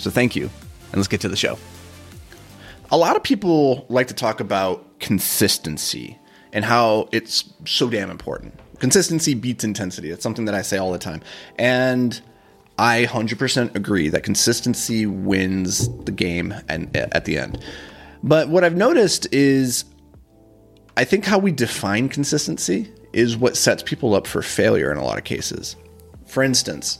So thank you. And let's get to the show. A lot of people like to talk about consistency and how it's so damn important. Consistency beats intensity. It's something that I say all the time. And I 100% agree that consistency wins the game and at the end. But what I've noticed is I think how we define consistency is what sets people up for failure in a lot of cases. For instance,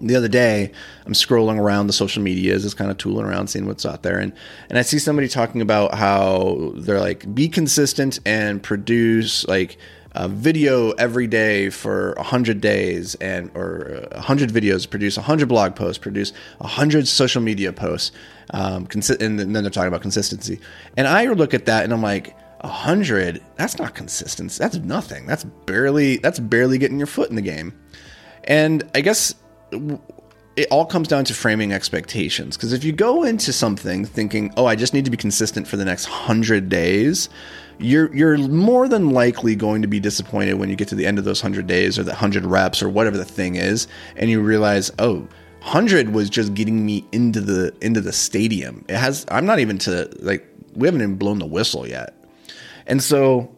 the other day i'm scrolling around the social medias just kind of tooling around seeing what's out there and and i see somebody talking about how they're like be consistent and produce like a video every day for 100 days and or 100 videos produce 100 blog posts produce 100 social media posts um, consi- and then they're talking about consistency. And i look at that and i'm like 100 that's not consistency that's nothing that's barely that's barely getting your foot in the game. And i guess it all comes down to framing expectations. Because if you go into something thinking, "Oh, I just need to be consistent for the next hundred days," you're you're more than likely going to be disappointed when you get to the end of those hundred days or the hundred reps or whatever the thing is, and you realize, "Oh." 100 was just getting me into the into the stadium. It has I'm not even to like we haven't even blown the whistle yet. And so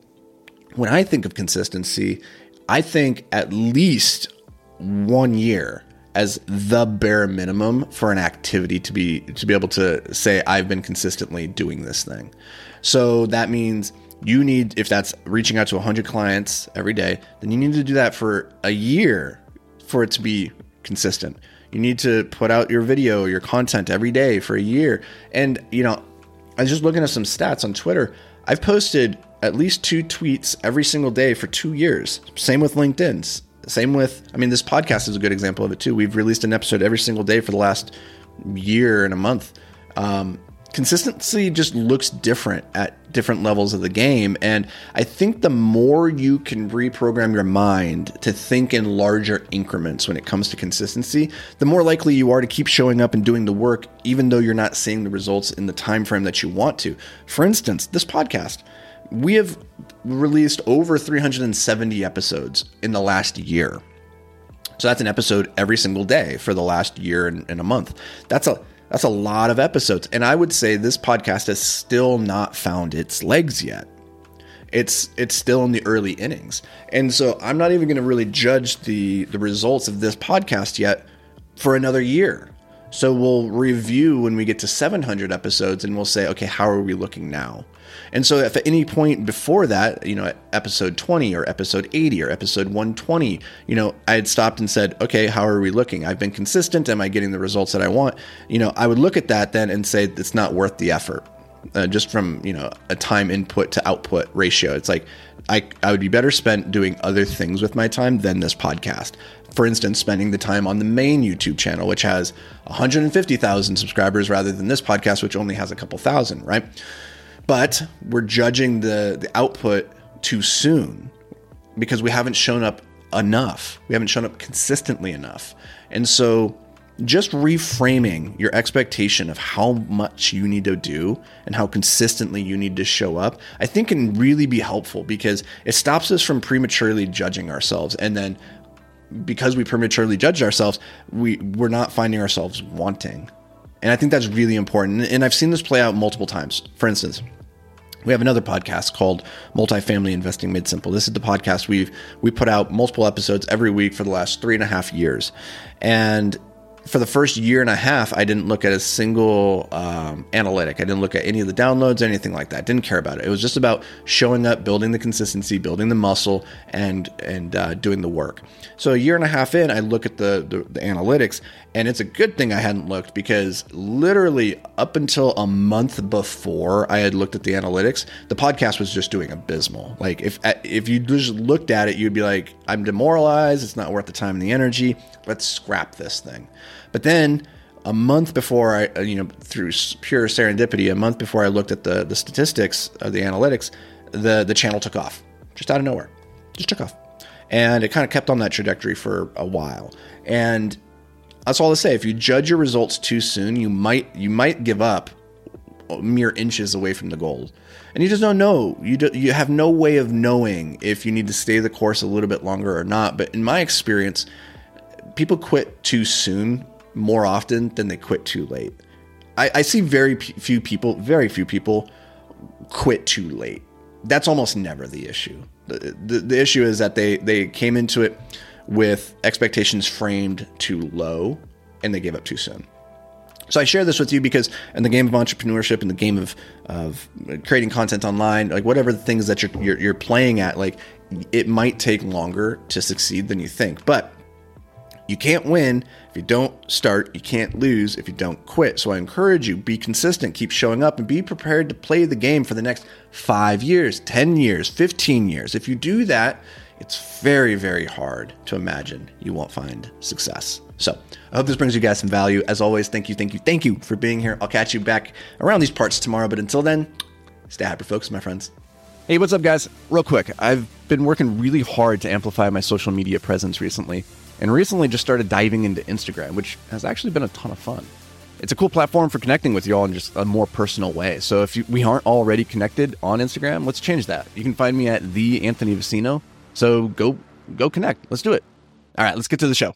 when I think of consistency, I think at least one year as the bare minimum for an activity to be to be able to say I've been consistently doing this thing. So that means you need if that's reaching out to 100 clients every day, then you need to do that for a year for it to be consistent. You need to put out your video, your content every day for a year. And you know, I was just looking at some stats on Twitter. I've posted at least two tweets every single day for 2 years. Same with LinkedIn same with, I mean, this podcast is a good example of it too. We've released an episode every single day for the last year and a month. Um, consistency just looks different at different levels of the game. And I think the more you can reprogram your mind to think in larger increments when it comes to consistency, the more likely you are to keep showing up and doing the work, even though you're not seeing the results in the time frame that you want to. For instance, this podcast we have released over 370 episodes in the last year. So that's an episode every single day for the last year and, and, a month. That's a that's a lot of episodes. And I would say this podcast has still not found its legs yet. It's it's still in the early innings. And so I'm not even going to really judge the the results of this podcast yet for another year. So we'll review when we get to 700 episodes and we'll say, okay, how are we looking now? And so if at any point before that, you know, episode 20 or episode 80 or episode 120, you know, I had stopped and said, okay, how are we looking? I've been consistent. Am I getting the results that I want? You know, I would look at that then and say, it's not worth the effort. Uh, just from you know a time input to output ratio it's like I, I would be better spent doing other things with my time than this podcast for instance, spending the time on the main YouTube channel, which has 150,000 subscribers rather than this podcast, which only has a couple thousand, right? But we're judging the, the output too soon because we haven't shown up enough. We haven't shown up consistently enough. And so just reframing your expectation of how much you need to do and how consistently you need to show up, I think can really be helpful because it stops us from prematurely judging ourselves and then because we prematurely judge ourselves, we we're not finding ourselves wanting. And I think that's really important. And I've seen this play out multiple times. For instance, we have another podcast called Multifamily Investing Made Simple. This is the podcast we've we put out multiple episodes every week for the last three and a half years. And for the first year and a half, I didn't look at a single um, analytic. I didn't look at any of the downloads, anything like that. Didn't care about it. It was just about showing up, building the consistency, building the muscle, and and uh, doing the work. So a year and a half in, I look at the, the the analytics, and it's a good thing I hadn't looked because literally up until a month before I had looked at the analytics, the podcast was just doing abysmal. Like if if you just looked at it, you'd be like, I'm demoralized. It's not worth the time and the energy. Let's scrap this thing. But then a month before I, uh, you know, through pure serendipity, a month before I looked at the the statistics of the analytics, the the channel took off just out of nowhere, just took off, and it kind of kept on that trajectory for a while. And that's all to say. If you judge your results too soon, you might you might give up mere inches away from the goal, and you just don't know. You do, you have no way of knowing if you need to stay the course a little bit longer or not. But in my experience, people quit too soon more often than they quit too late. I, I see very p- few people, very few people quit too late. That's almost never the issue. The, the, the issue is that they, they came into it with expectations framed too low and they gave up too soon. So I share this with you because in the game of entrepreneurship, in the game of, of creating content online, like whatever the things that you're, you're, you're playing at, like it might take longer to succeed than you think. But you can't win if you don't start. You can't lose if you don't quit. So I encourage you, be consistent, keep showing up, and be prepared to play the game for the next five years, 10 years, 15 years. If you do that, it's very, very hard to imagine you won't find success. So I hope this brings you guys some value. As always, thank you, thank you, thank you for being here. I'll catch you back around these parts tomorrow. But until then, stay hyper focused, my friends. Hey, what's up, guys? Real quick, I've been working really hard to amplify my social media presence recently, and recently just started diving into Instagram, which has actually been a ton of fun. It's a cool platform for connecting with you all in just a more personal way. So if you, we aren't already connected on Instagram, let's change that. You can find me at the Anthony Vicino. So go go connect. Let's do it. All right, let's get to the show.